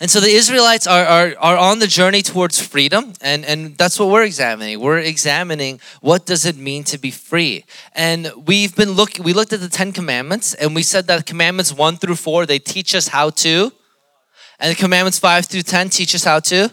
And so the Israelites are, are, are on the journey towards freedom, and, and that's what we're examining. We're examining what does it mean to be free. And we've been looking, we looked at the Ten Commandments, and we said that commandments one through four, they teach us how to. And the commandments five through 10 teach us how to.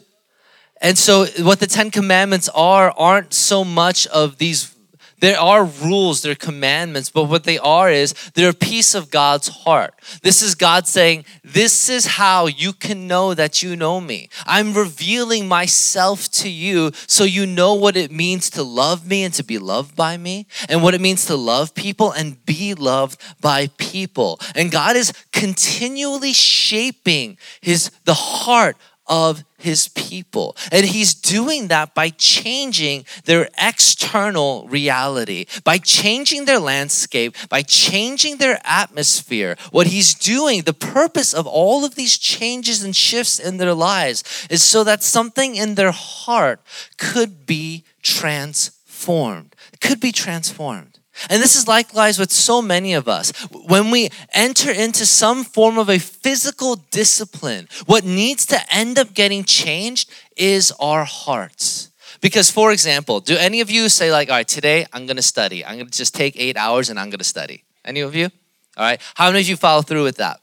And so what the Ten Commandments are aren't so much of these there are rules, there are commandments, but what they are is they're a piece of God's heart. This is God saying, This is how you can know that you know me. I'm revealing myself to you so you know what it means to love me and to be loved by me, and what it means to love people and be loved by people. And God is continually shaping his the heart of his people. And he's doing that by changing their external reality, by changing their landscape, by changing their atmosphere. What he's doing, the purpose of all of these changes and shifts in their lives is so that something in their heart could be transformed, could be transformed. And this is likewise with so many of us. When we enter into some form of a physical discipline, what needs to end up getting changed is our hearts. Because, for example, do any of you say, like, all right, today I'm gonna study. I'm gonna just take eight hours and I'm gonna study? Any of you? All right. How many of you follow through with that?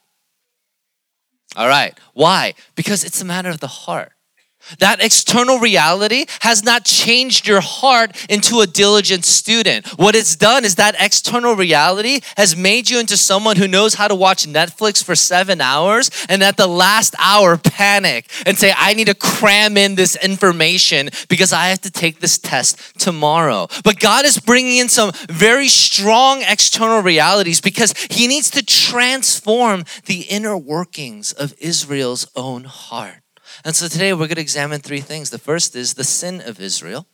All right. Why? Because it's a matter of the heart. That external reality has not changed your heart into a diligent student. What it's done is that external reality has made you into someone who knows how to watch Netflix for seven hours and at the last hour panic and say, I need to cram in this information because I have to take this test tomorrow. But God is bringing in some very strong external realities because He needs to transform the inner workings of Israel's own heart. And so today we're going to examine three things. The first is the sin of Israel,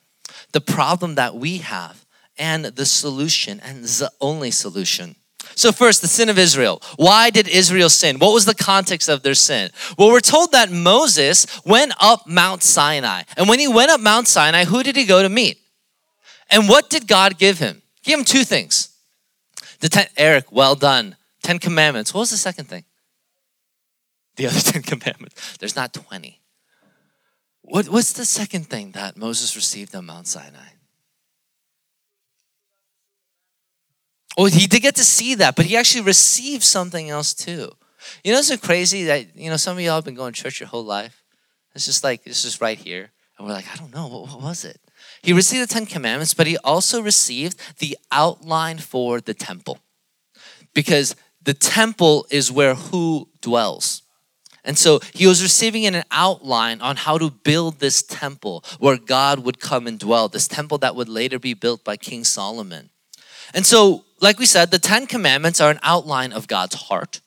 the problem that we have, and the solution, and the only solution. So, first, the sin of Israel. Why did Israel sin? What was the context of their sin? Well, we're told that Moses went up Mount Sinai. And when he went up Mount Sinai, who did he go to meet? And what did God give him? He gave him two things. The ten, Eric, well done. Ten Commandments. What was the second thing? The other Ten Commandments. There's not 20. What, what's the second thing that Moses received on Mount Sinai? Oh, he did get to see that, but he actually received something else too. You know, it's so crazy that, you know, some of y'all have been going to church your whole life. It's just like, it's just right here. And we're like, I don't know, what, what was it? He received the Ten Commandments, but he also received the outline for the temple. Because the temple is where who dwells? And so he was receiving an outline on how to build this temple where God would come and dwell, this temple that would later be built by King Solomon. And so, like we said, the Ten Commandments are an outline of God's heart.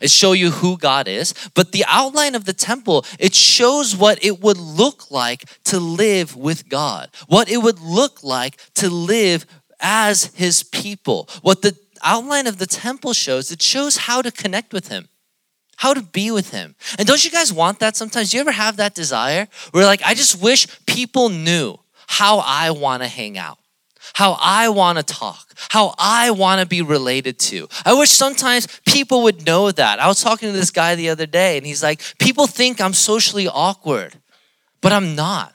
It show you who God is, but the outline of the temple, it shows what it would look like to live with God, what it would look like to live as his people. What the outline of the temple shows, it shows how to connect with him how to be with him. And don't you guys want that sometimes? Do you ever have that desire where like, I just wish people knew how I want to hang out, how I want to talk, how I want to be related to. I wish sometimes people would know that. I was talking to this guy the other day and he's like, people think I'm socially awkward, but I'm not.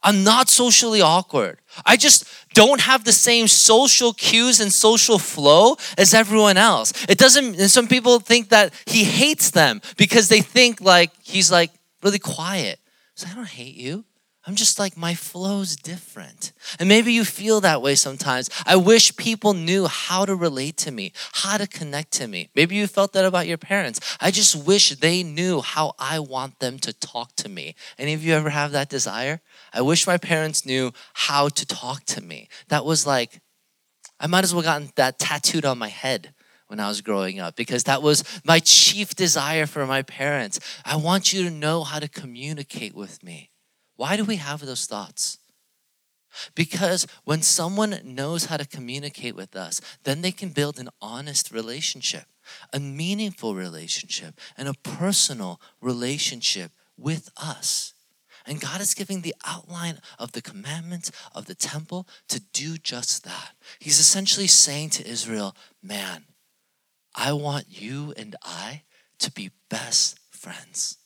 I'm not socially awkward. I just don't have the same social cues and social flow as everyone else. It doesn't, and some people think that he hates them because they think like he's like really quiet. So I don't hate you. I'm just like, my flow's different. And maybe you feel that way sometimes. I wish people knew how to relate to me, how to connect to me. Maybe you felt that about your parents. I just wish they knew how I want them to talk to me. Any of you ever have that desire? I wish my parents knew how to talk to me. That was like, I might as well gotten that tattooed on my head when I was growing up because that was my chief desire for my parents. I want you to know how to communicate with me. Why do we have those thoughts? Because when someone knows how to communicate with us, then they can build an honest relationship, a meaningful relationship, and a personal relationship with us. And God is giving the outline of the commandments of the temple to do just that. He's essentially saying to Israel, man, I want you and I to be best friends.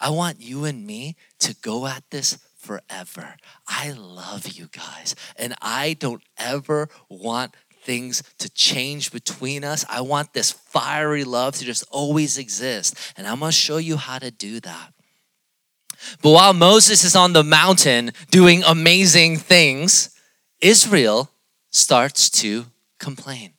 I want you and me to go at this forever. I love you guys, and I don't ever want things to change between us. I want this fiery love to just always exist, and I'm gonna show you how to do that. But while Moses is on the mountain doing amazing things, Israel starts to complain.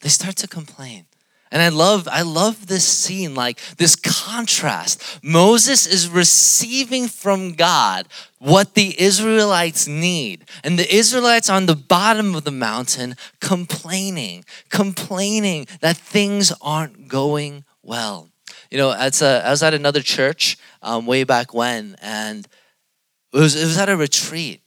They start to complain. And I love I love this scene like this contrast. Moses is receiving from God what the Israelites need. And the Israelites on the bottom of the mountain complaining, complaining that things aren't going well. You know, as a, I was at another church um, way back when, and it was, it was at a retreat.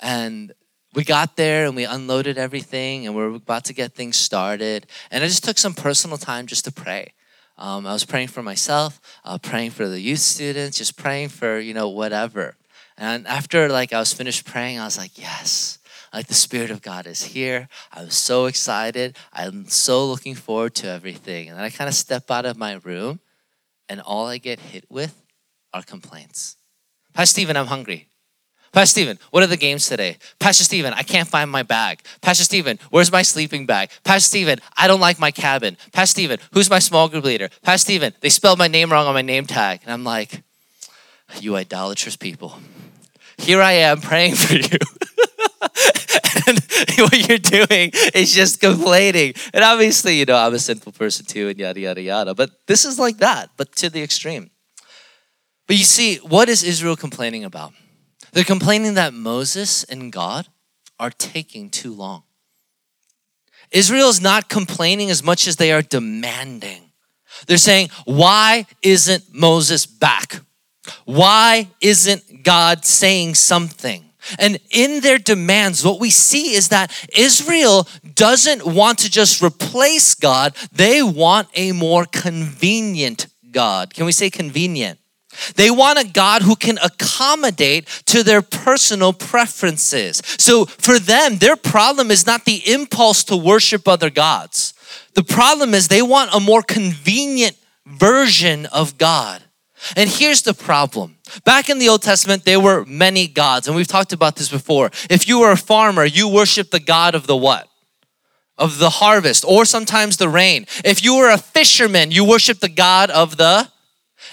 And we got there and we unloaded everything and we are about to get things started. And I just took some personal time just to pray. Um, I was praying for myself, uh, praying for the youth students, just praying for, you know, whatever. And after like I was finished praying, I was like, yes, like the Spirit of God is here. I was so excited. I'm so looking forward to everything. And then I kind of step out of my room and all I get hit with are complaints. Pastor Stephen, I'm hungry. Pastor Stephen, what are the games today? Pastor Stephen, I can't find my bag. Pastor Stephen, where's my sleeping bag? Pastor Stephen, I don't like my cabin. Pastor Stephen, who's my small group leader? Pastor Stephen, they spelled my name wrong on my name tag. And I'm like, you idolatrous people. Here I am praying for you. and what you're doing is just complaining. And obviously, you know, I'm a sinful person too, and yada, yada, yada. But this is like that, but to the extreme. But you see, what is Israel complaining about? They're complaining that Moses and God are taking too long. Israel is not complaining as much as they are demanding. They're saying, Why isn't Moses back? Why isn't God saying something? And in their demands, what we see is that Israel doesn't want to just replace God, they want a more convenient God. Can we say convenient? They want a God who can accommodate to their personal preferences. So for them, their problem is not the impulse to worship other gods. The problem is they want a more convenient version of God. And here's the problem. Back in the Old Testament, there were many gods, and we've talked about this before. If you were a farmer, you worship the God of the what? Of the harvest, or sometimes the rain. If you were a fisherman, you worship the God of the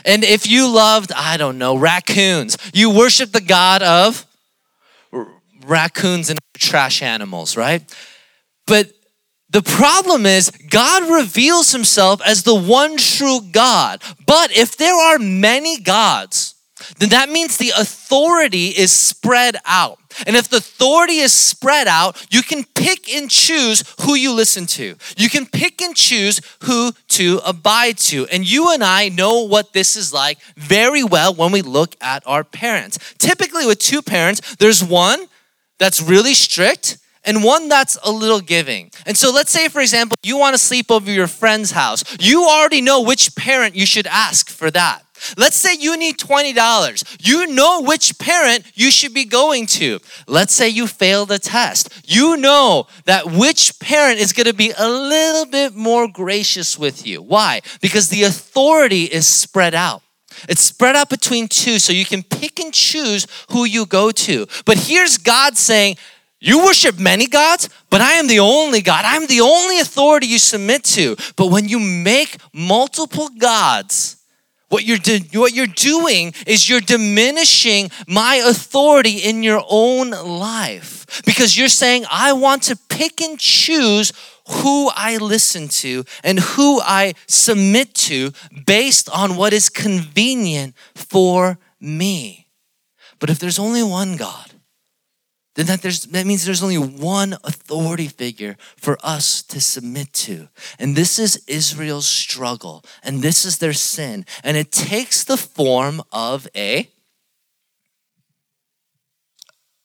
and if you loved, I don't know, raccoons, you worship the God of raccoons and trash animals, right? But the problem is, God reveals himself as the one true God. But if there are many gods, then that means the authority is spread out. And if the authority is spread out, you can pick and choose who you listen to. You can pick and choose who to abide to. And you and I know what this is like very well when we look at our parents. Typically, with two parents, there's one that's really strict and one that's a little giving. And so let's say, for example, you want to sleep over your friend's house. You already know which parent you should ask for that. Let's say you need $20. You know which parent you should be going to. Let's say you fail the test. You know that which parent is going to be a little bit more gracious with you. Why? Because the authority is spread out. It's spread out between two, so you can pick and choose who you go to. But here's God saying, you worship many gods, but I am the only God. I'm the only authority you submit to. But when you make multiple gods, what you're, what you're doing is you're diminishing my authority in your own life because you're saying, I want to pick and choose who I listen to and who I submit to based on what is convenient for me. But if there's only one God, then that, there's, that means there's only one authority figure for us to submit to. And this is Israel's struggle, and this is their sin. And it takes the form of a,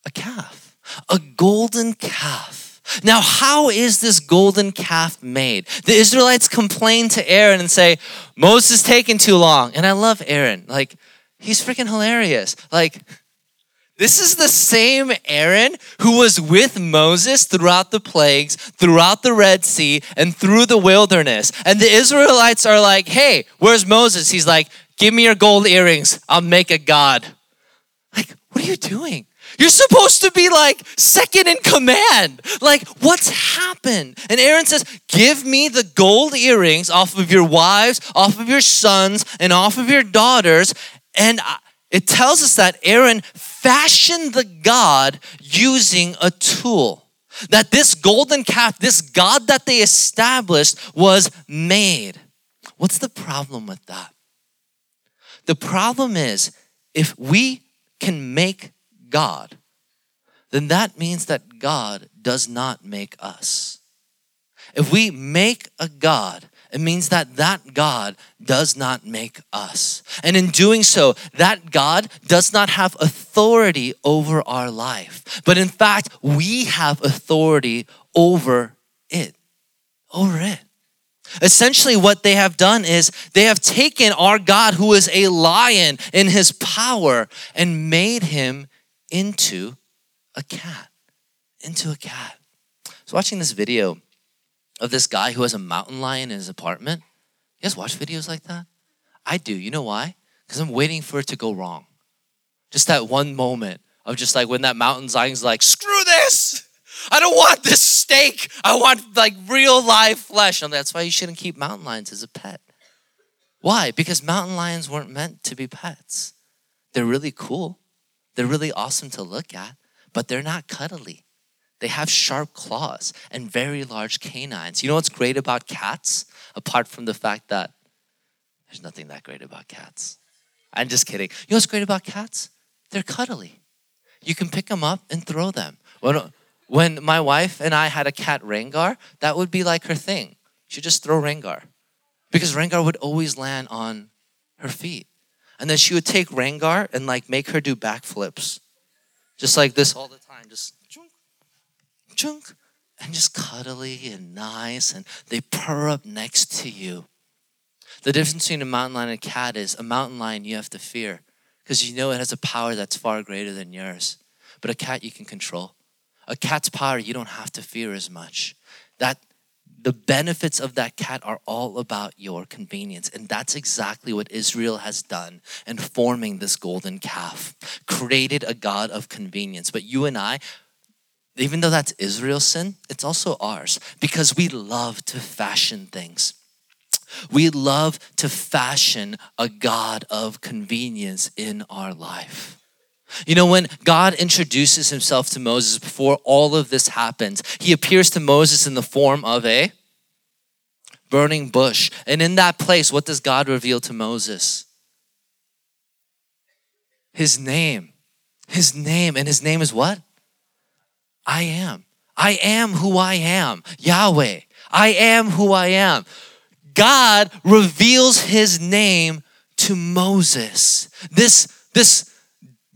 a calf, a golden calf. Now, how is this golden calf made? The Israelites complain to Aaron and say, Moses is taking too long. And I love Aaron. Like, he's freaking hilarious. Like, This is the same Aaron who was with Moses throughout the plagues, throughout the Red Sea, and through the wilderness. And the Israelites are like, hey, where's Moses? He's like, give me your gold earrings. I'll make a God. Like, what are you doing? You're supposed to be like second in command. Like, what's happened? And Aaron says, Give me the gold earrings off of your wives, off of your sons, and off of your daughters. And uh, it tells us that Aaron fashioned the God using a tool. That this golden calf, this God that they established, was made. What's the problem with that? The problem is if we can make God, then that means that God does not make us. If we make a God, it means that that God does not make us. And in doing so, that God does not have authority over our life. But in fact, we have authority over it. Over it. Essentially, what they have done is they have taken our God, who is a lion in his power, and made him into a cat. Into a cat. I was watching this video of this guy who has a mountain lion in his apartment. You guys watch videos like that? I do. You know why? Because I'm waiting for it to go wrong. Just that one moment of just like when that mountain lion's like, screw this! I don't want this steak. I want like real live flesh. And that's why you shouldn't keep mountain lions as a pet. Why? Because mountain lions weren't meant to be pets. They're really cool. They're really awesome to look at, but they're not cuddly. They have sharp claws and very large canines. You know what's great about cats? Apart from the fact that there's nothing that great about cats. I'm just kidding. You know what's great about cats? They're cuddly. You can pick them up and throw them. When, when my wife and I had a cat, Rengar, that would be like her thing. She'd just throw Rengar because Rengar would always land on her feet. And then she would take Rengar and like make her do backflips. Just like this all the time. Just chunk, and just cuddly and nice. And they purr up next to you. The difference between a mountain lion and a cat is a mountain lion you have to fear because you know it has a power that's far greater than yours. But a cat you can control. A cat's power you don't have to fear as much. That the benefits of that cat are all about your convenience. And that's exactly what Israel has done in forming this golden calf, created a God of convenience. But you and I, even though that's Israel's sin, it's also ours because we love to fashion things. We love to fashion a God of convenience in our life. You know, when God introduces himself to Moses before all of this happens, he appears to Moses in the form of a burning bush. And in that place, what does God reveal to Moses? His name. His name. And his name is what? I am. I am who I am. Yahweh. I am who I am. God reveals his name to Moses. This, this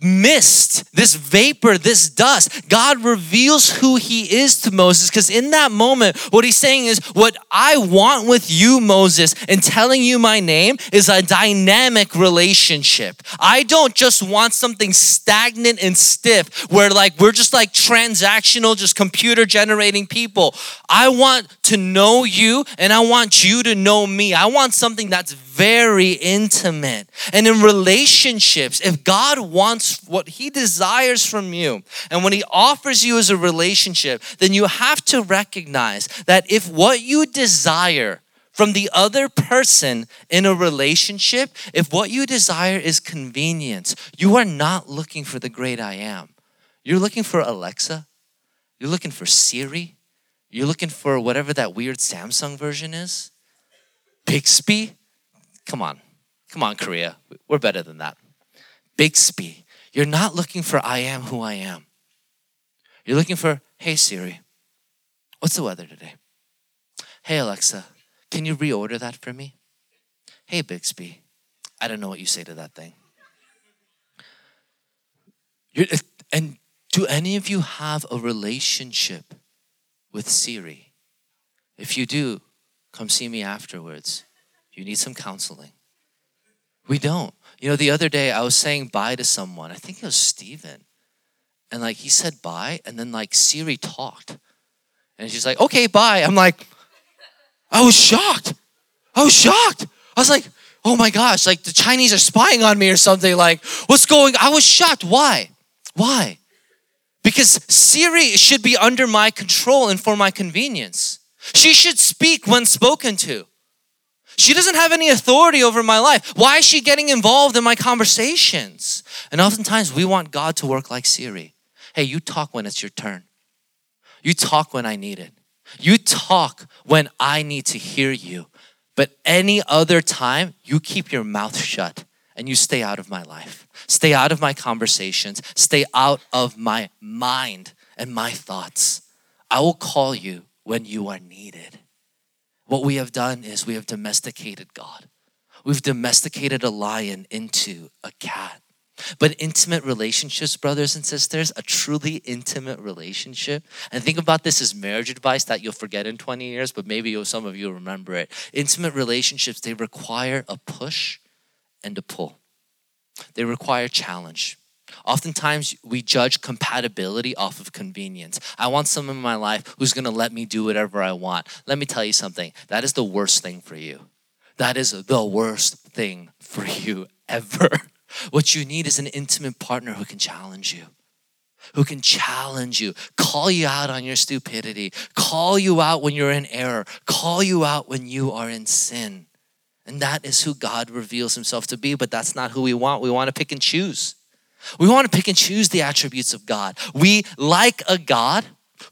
mist, this vapor, this dust. God reveals who He is to Moses because in that moment, what He's saying is, What I want with you, Moses, and telling you my name is a dynamic relationship. I don't just want something stagnant and stiff where like we're just like transactional, just computer generating people. I want to know you and I want you to know me. I want something that's very intimate. And in relationships, if God wants what He desires from you and when He offers you as a relationship, then you have to recognize that if what you desire from the other person in a relationship, if what you desire is convenience, you are not looking for the great I am. You're looking for Alexa, you're looking for Siri, you're looking for whatever that weird Samsung version is, Bixby. Come on. Come on, Korea. We're better than that. Bixby. You're not looking for I am who I am. You're looking for, hey Siri, what's the weather today? Hey Alexa, can you reorder that for me? Hey Bixby, I don't know what you say to that thing. You're, uh, and do any of you have a relationship with Siri? If you do, come see me afterwards. You need some counseling. We don't. You know, the other day I was saying bye to someone. I think it was Steven. and like he said bye, and then like Siri talked. And she's like, okay, bye. I'm like, I was shocked. I was shocked. I was like, oh my gosh, like the Chinese are spying on me or something. Like, what's going I was shocked. Why? Why? Because Siri should be under my control and for my convenience. She should speak when spoken to. She doesn't have any authority over my life. Why is she getting involved in my conversations? And oftentimes we want God to work like Siri. Hey, you talk when it's your turn. You talk when I need it. You talk when I need to hear you. But any other time, you keep your mouth shut and you stay out of my life. Stay out of my conversations. Stay out of my mind and my thoughts. I will call you when you are needed. What we have done is we have domesticated God. We've domesticated a lion into a cat. But intimate relationships, brothers and sisters, a truly intimate relationship. And think about this as marriage advice that you'll forget in 20 years, but maybe some of you remember it. Intimate relationships, they require a push and a pull, they require challenge. Oftentimes, we judge compatibility off of convenience. I want someone in my life who's gonna let me do whatever I want. Let me tell you something that is the worst thing for you. That is the worst thing for you ever. What you need is an intimate partner who can challenge you, who can challenge you, call you out on your stupidity, call you out when you're in error, call you out when you are in sin. And that is who God reveals himself to be, but that's not who we want. We want to pick and choose. We want to pick and choose the attributes of God. We like a God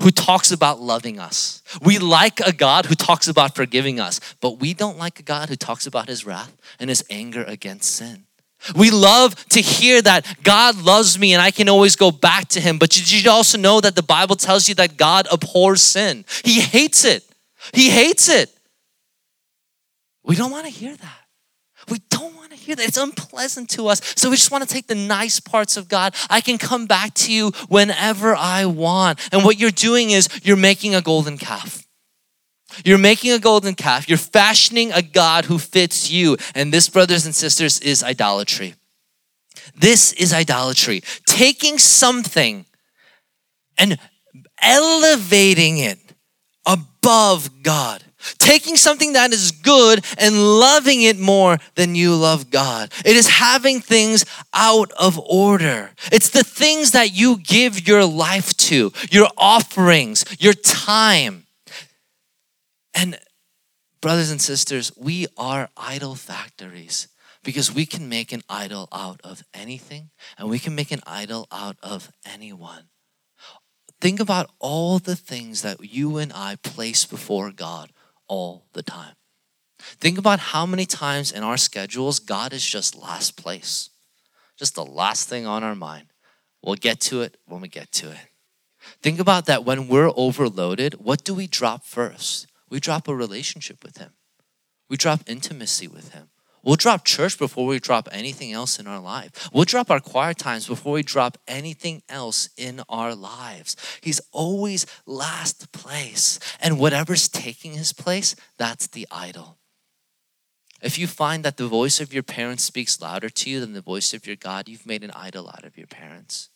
who talks about loving us. We like a God who talks about forgiving us, but we don't like a God who talks about his wrath and his anger against sin. We love to hear that God loves me and I can always go back to him. But did you also know that the Bible tells you that God abhors sin? He hates it. He hates it. We don't want to hear that. We don't hear that. It's unpleasant to us. So we just want to take the nice parts of God. I can come back to you whenever I want. And what you're doing is you're making a golden calf. You're making a golden calf. You're fashioning a God who fits you. And this, brothers and sisters, is idolatry. This is idolatry. Taking something and elevating it above God. Taking something that is good and loving it more than you love God. It is having things out of order. It's the things that you give your life to, your offerings, your time. And brothers and sisters, we are idol factories because we can make an idol out of anything and we can make an idol out of anyone. Think about all the things that you and I place before God all the time. Think about how many times in our schedules God is just last place, just the last thing on our mind. We'll get to it when we get to it. Think about that when we're overloaded, what do we drop first? we drop a relationship with Him. We drop intimacy with Him. We'll drop church before we drop anything else in our life. We'll drop our choir times before we drop anything else in our lives. He's always last place. And whatever's taking his place, that's the idol. If you find that the voice of your parents speaks louder to you than the voice of your God, you've made an idol out of your parents.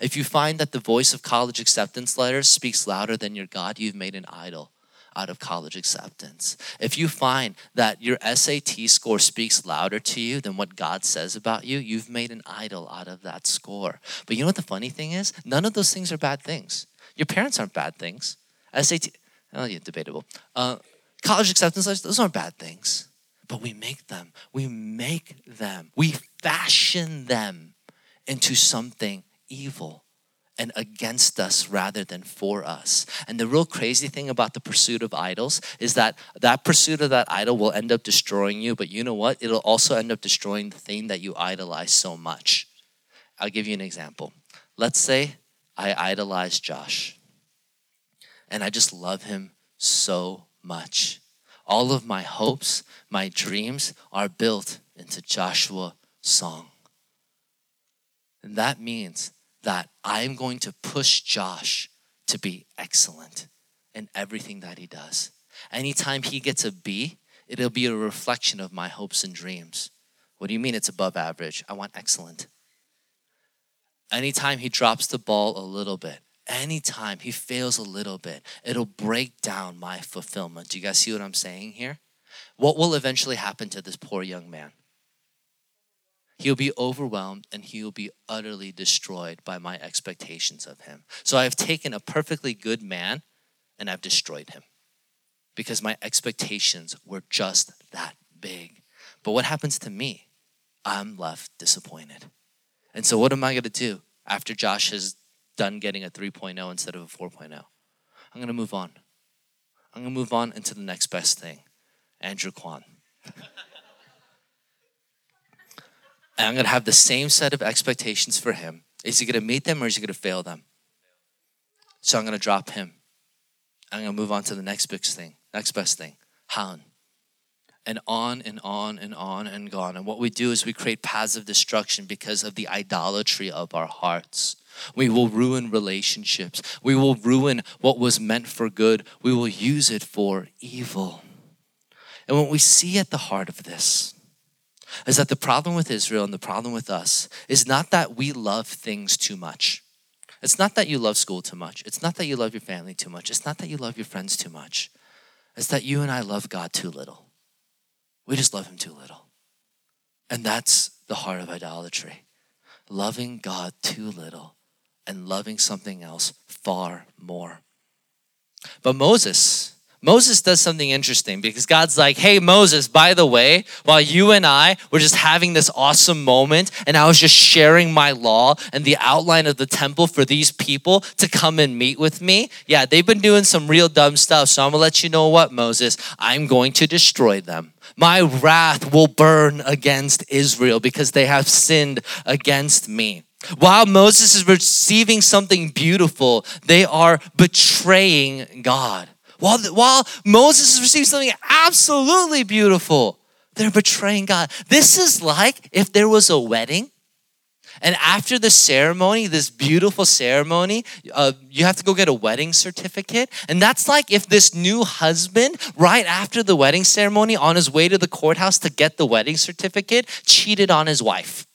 If you find that the voice of college acceptance letters speaks louder than your God, you've made an idol out of college acceptance. If you find that your SAT score speaks louder to you than what God says about you, you've made an idol out of that score. But you know what the funny thing is? None of those things are bad things. Your parents aren't bad things. SAT, oh yeah, debatable. Uh, college acceptance those aren't bad things. But we make them. We make them. We fashion them into something evil and against us rather than for us. And the real crazy thing about the pursuit of idols is that that pursuit of that idol will end up destroying you, but you know what? It'll also end up destroying the thing that you idolize so much. I'll give you an example. Let's say I idolize Josh and I just love him so much. All of my hopes, my dreams are built into Joshua's song. And that means that I'm going to push Josh to be excellent in everything that he does. Anytime he gets a B, it'll be a reflection of my hopes and dreams. What do you mean it's above average? I want excellent. anytime he drops the ball a little bit, anytime he fails a little bit, it'll break down my fulfillment. Do you guys see what I'm saying here? What will eventually happen to this poor young man? He'll be overwhelmed and he will be utterly destroyed by my expectations of him. So I have taken a perfectly good man and I've destroyed him because my expectations were just that big. But what happens to me? I'm left disappointed. And so, what am I going to do after Josh has done getting a 3.0 instead of a 4.0? I'm going to move on. I'm going to move on into the next best thing Andrew Kwan. I'm going to have the same set of expectations for him. Is he going to meet them or is he going to fail them? So I'm going to drop him. I'm going to move on to the next big thing, next best thing, Han. And on and on and on and on. And what we do is we create paths of destruction because of the idolatry of our hearts. We will ruin relationships. We will ruin what was meant for good. We will use it for evil. And what we see at the heart of this is that the problem with Israel and the problem with us is not that we love things too much. It's not that you love school too much. It's not that you love your family too much. It's not that you love your friends too much. It's that you and I love God too little. We just love Him too little. And that's the heart of idolatry loving God too little and loving something else far more. But Moses, Moses does something interesting because God's like, hey, Moses, by the way, while you and I were just having this awesome moment and I was just sharing my law and the outline of the temple for these people to come and meet with me, yeah, they've been doing some real dumb stuff. So I'm gonna let you know what, Moses, I'm going to destroy them. My wrath will burn against Israel because they have sinned against me. While Moses is receiving something beautiful, they are betraying God. While, while Moses is receiving something absolutely beautiful, they're betraying God. This is like if there was a wedding and after the ceremony, this beautiful ceremony, uh, you have to go get a wedding certificate. And that's like if this new husband, right after the wedding ceremony, on his way to the courthouse to get the wedding certificate, cheated on his wife.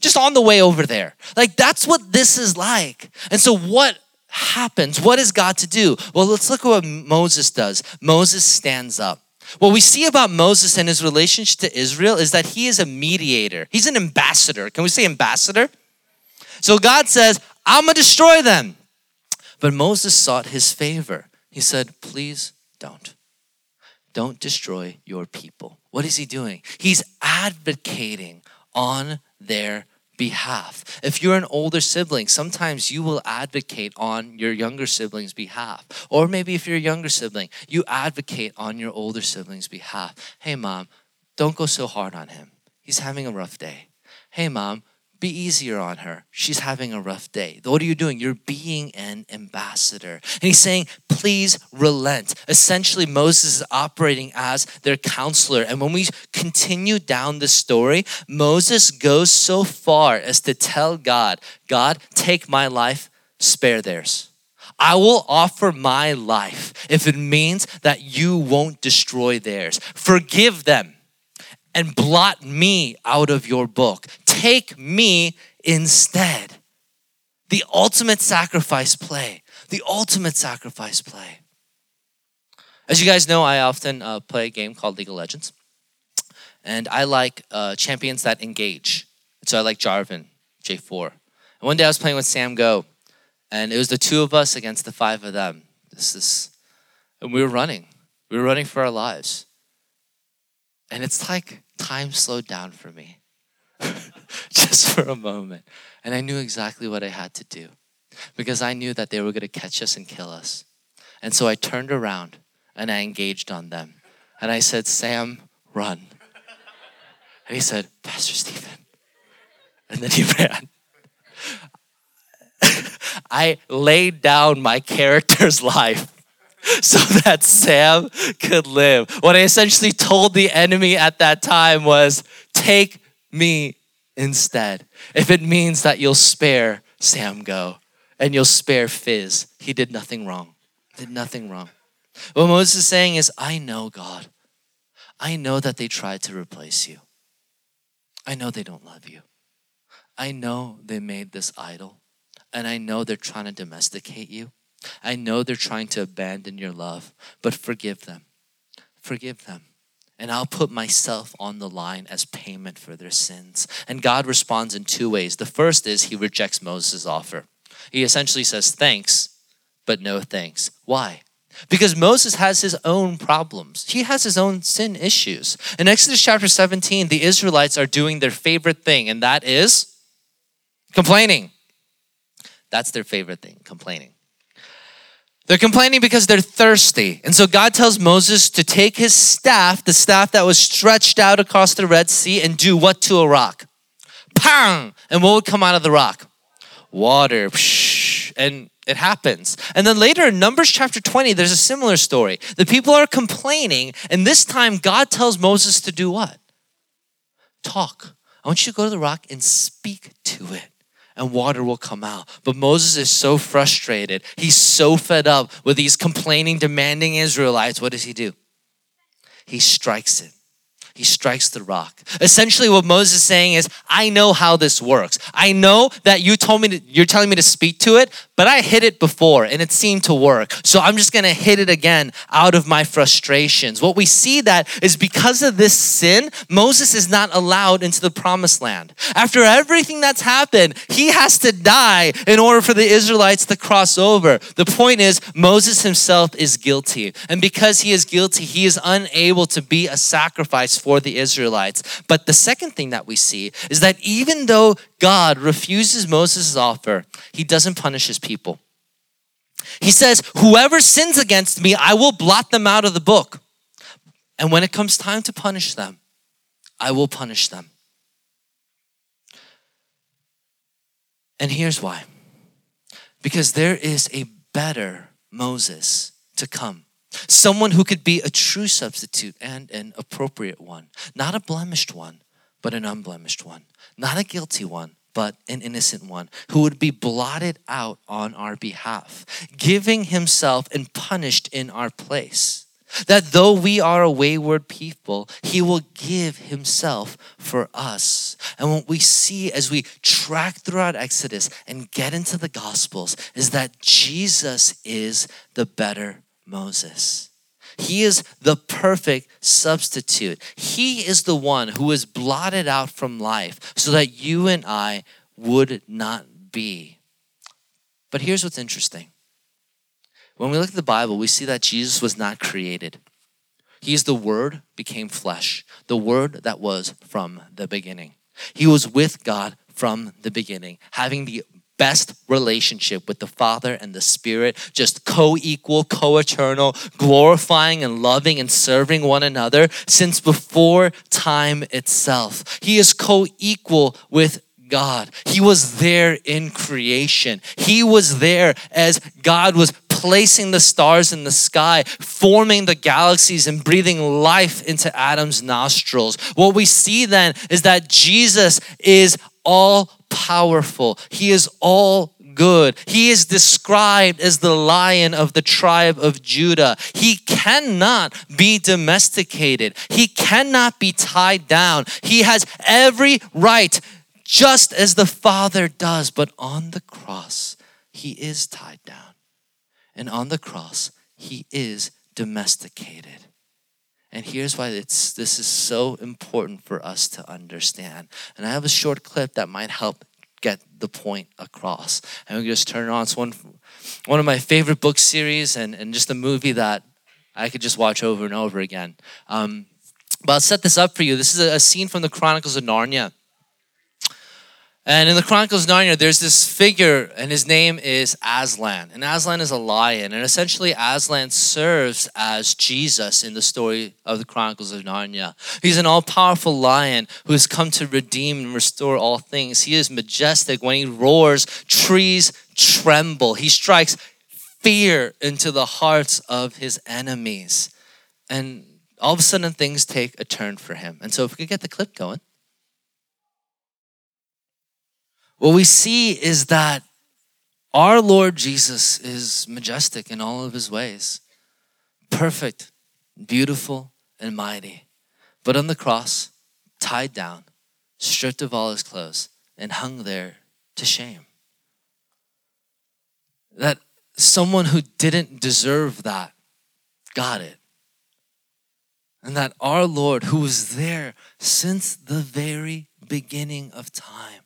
Just on the way over there. Like that's what this is like. And so, what happens? What is God to do? Well, let's look at what Moses does. Moses stands up. What we see about Moses and his relationship to Israel is that he is a mediator. He's an ambassador. Can we say ambassador? So God says, I'm going to destroy them. But Moses sought his favor. He said, Please don't. Don't destroy your people. What is he doing? He's advocating on their behalf. If you're an older sibling, sometimes you will advocate on your younger sibling's behalf. Or maybe if you're a younger sibling, you advocate on your older sibling's behalf. Hey, mom, don't go so hard on him. He's having a rough day. Hey, mom, be easier on her. She's having a rough day. What are you doing? You're being an ambassador. And he's saying, please relent. Essentially, Moses is operating as their counselor. And when we continue down the story, Moses goes so far as to tell God, God, take my life, spare theirs. I will offer my life if it means that you won't destroy theirs. Forgive them and blot me out of your book. Take me instead. The ultimate sacrifice play. The ultimate sacrifice play. As you guys know, I often uh, play a game called League of Legends. And I like uh, champions that engage. So I like Jarvan, J4. And one day I was playing with Sam Go, and it was the two of us against the five of them. This is, and we were running. We were running for our lives. And it's like time slowed down for me just for a moment. And I knew exactly what I had to do because I knew that they were going to catch us and kill us. And so I turned around and I engaged on them. And I said, Sam, run. And he said, Pastor Stephen. And then he ran. I laid down my character's life so that Sam could live. What I essentially told the enemy at that time was take me instead. If it means that you'll spare Sam Go and you'll spare Fizz, he did nothing wrong. Did nothing wrong. What Moses is saying is, I know God. I know that they tried to replace you. I know they don't love you. I know they made this idol, and I know they're trying to domesticate you. I know they're trying to abandon your love, but forgive them. Forgive them. And I'll put myself on the line as payment for their sins. And God responds in two ways. The first is he rejects Moses' offer. He essentially says, Thanks, but no thanks. Why? Because Moses has his own problems. He has his own sin issues. In Exodus chapter 17, the Israelites are doing their favorite thing, and that is complaining. That's their favorite thing, complaining. They're complaining because they're thirsty. And so God tells Moses to take his staff, the staff that was stretched out across the Red Sea, and do what to a rock? Pang! And what would come out of the rock? Water. And it happens. And then later in Numbers chapter 20, there's a similar story. The people are complaining, and this time God tells Moses to do what? Talk. I want you to go to the rock and speak to it and water will come out. But Moses is so frustrated. He's so fed up with these complaining, demanding Israelites. What does he do? He strikes it he strikes the rock. Essentially, what Moses is saying is, I know how this works. I know that you told me to, you're telling me to speak to it, but I hit it before and it seemed to work. So I'm just gonna hit it again out of my frustrations. What we see that is because of this sin, Moses is not allowed into the promised land. After everything that's happened, he has to die in order for the Israelites to cross over. The point is, Moses himself is guilty. And because he is guilty, he is unable to be a sacrifice for the Israelites. But the second thing that we see is that even though God refuses Moses' offer, he doesn't punish his people. He says, Whoever sins against me, I will blot them out of the book. And when it comes time to punish them, I will punish them. And here's why because there is a better Moses to come. Someone who could be a true substitute and an appropriate one. Not a blemished one, but an unblemished one. Not a guilty one, but an innocent one who would be blotted out on our behalf, giving himself and punished in our place. That though we are a wayward people, he will give himself for us. And what we see as we track throughout Exodus and get into the Gospels is that Jesus is the better Moses. He is the perfect substitute. He is the one who is blotted out from life so that you and I would not be. But here's what's interesting. When we look at the Bible, we see that Jesus was not created. He is the Word became flesh, the Word that was from the beginning. He was with God from the beginning, having the best relationship with the Father and the Spirit, just co equal, co eternal, glorifying and loving and serving one another since before time itself. He is co equal with God. He was there in creation. He was there as God was placing the stars in the sky, forming the galaxies, and breathing life into Adam's nostrils. What we see then is that Jesus is all powerful, He is all good. He is described as the lion of the tribe of Judah. He cannot be domesticated, he cannot be tied down. He has every right, just as the Father does, but on the cross, he is tied down. And on the cross, he is domesticated. And here's why it's, this is so important for us to understand. And I have a short clip that might help get the point across. And we just turn it on. It's one, one of my favorite book series and, and just a movie that I could just watch over and over again. Um, but I'll set this up for you. This is a, a scene from the Chronicles of Narnia. And in the Chronicles of Narnia, there's this figure, and his name is Aslan. And Aslan is a lion. And essentially, Aslan serves as Jesus in the story of the Chronicles of Narnia. He's an all powerful lion who has come to redeem and restore all things. He is majestic. When he roars, trees tremble. He strikes fear into the hearts of his enemies. And all of a sudden, things take a turn for him. And so, if we could get the clip going. What we see is that our Lord Jesus is majestic in all of his ways, perfect, beautiful, and mighty. But on the cross, tied down, stripped of all his clothes, and hung there to shame. That someone who didn't deserve that got it. And that our Lord, who was there since the very beginning of time,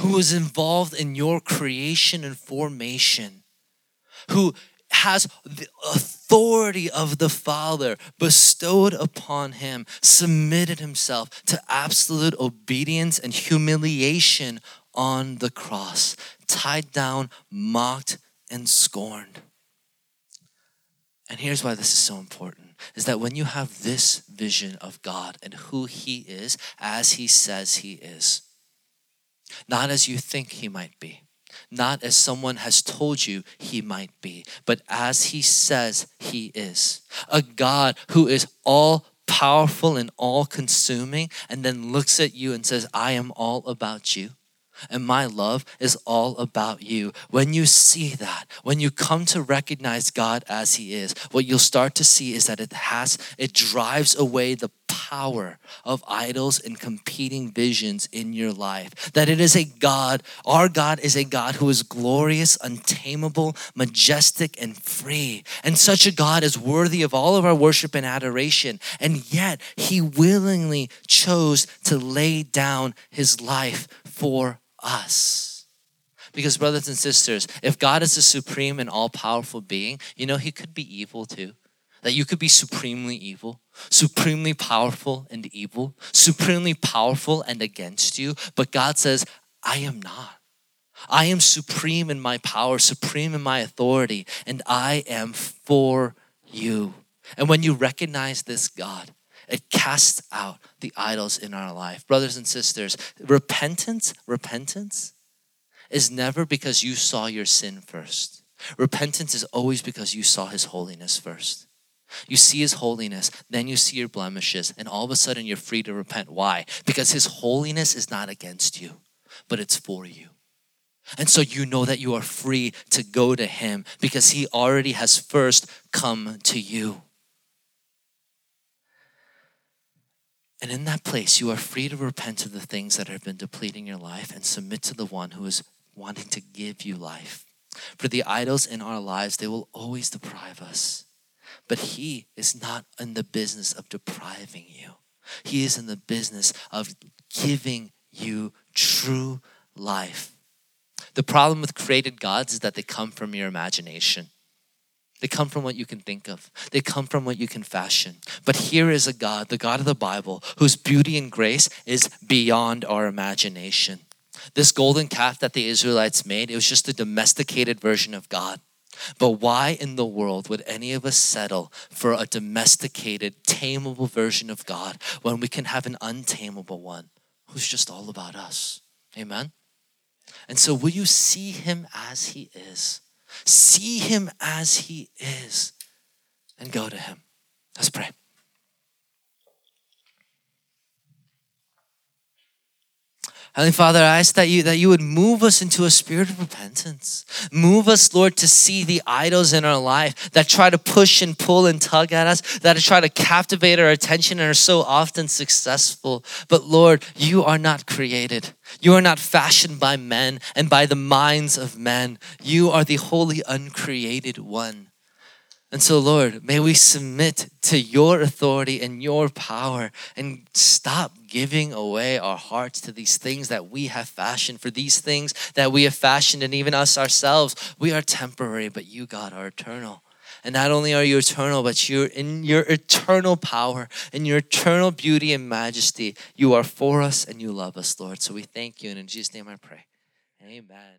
who was involved in your creation and formation, who has the authority of the Father bestowed upon him, submitted himself to absolute obedience and humiliation on the cross, tied down, mocked, and scorned. And here's why this is so important is that when you have this vision of God and who He is as He says He is, not as you think He might be, not as someone has told you He might be, but as He says He is. A God who is all powerful and all consuming, and then looks at you and says, I am all about you and my love is all about you. When you see that, when you come to recognize God as He is, what you'll start to see is that it has, it drives away the power of idols and competing visions in your life. That it is a God, our God is a God who is glorious, untamable, majestic, and free. And such a God is worthy of all of our worship and adoration. And yet, He willingly chose to lay down His life for us. Because, brothers and sisters, if God is a supreme and all powerful being, you know, He could be evil too. That you could be supremely evil, supremely powerful and evil, supremely powerful and against you. But God says, I am not. I am supreme in my power, supreme in my authority, and I am for you. And when you recognize this God, it casts out the idols in our life. Brothers and sisters, repentance, repentance is never because you saw your sin first. Repentance is always because you saw his holiness first. You see his holiness, then you see your blemishes, and all of a sudden you're free to repent. Why? Because his holiness is not against you, but it's for you. And so you know that you are free to go to him because he already has first come to you. And in that place, you are free to repent of the things that have been depleting your life and submit to the one who is wanting to give you life. For the idols in our lives, they will always deprive us. But He is not in the business of depriving you, He is in the business of giving you true life. The problem with created gods is that they come from your imagination. They come from what you can think of. They come from what you can fashion. But here is a God, the God of the Bible, whose beauty and grace is beyond our imagination. This golden calf that the Israelites made, it was just a domesticated version of God. But why in the world would any of us settle for a domesticated, tameable version of God when we can have an untamable one who's just all about us? Amen? And so, will you see him as he is? See him as he is and go to him. Let's pray. Heavenly Father, I ask that you that you would move us into a spirit of repentance. Move us, Lord, to see the idols in our life that try to push and pull and tug at us, that try to captivate our attention and are so often successful. But Lord, you are not created. You are not fashioned by men and by the minds of men. You are the holy, uncreated one. And so, Lord, may we submit to your authority and your power and stop giving away our hearts to these things that we have fashioned. For these things that we have fashioned, and even us ourselves, we are temporary, but you, God, are eternal. And not only are you eternal, but you're in your eternal power and your eternal beauty and majesty. You are for us and you love us, Lord. So we thank you. And in Jesus' name I pray. Amen.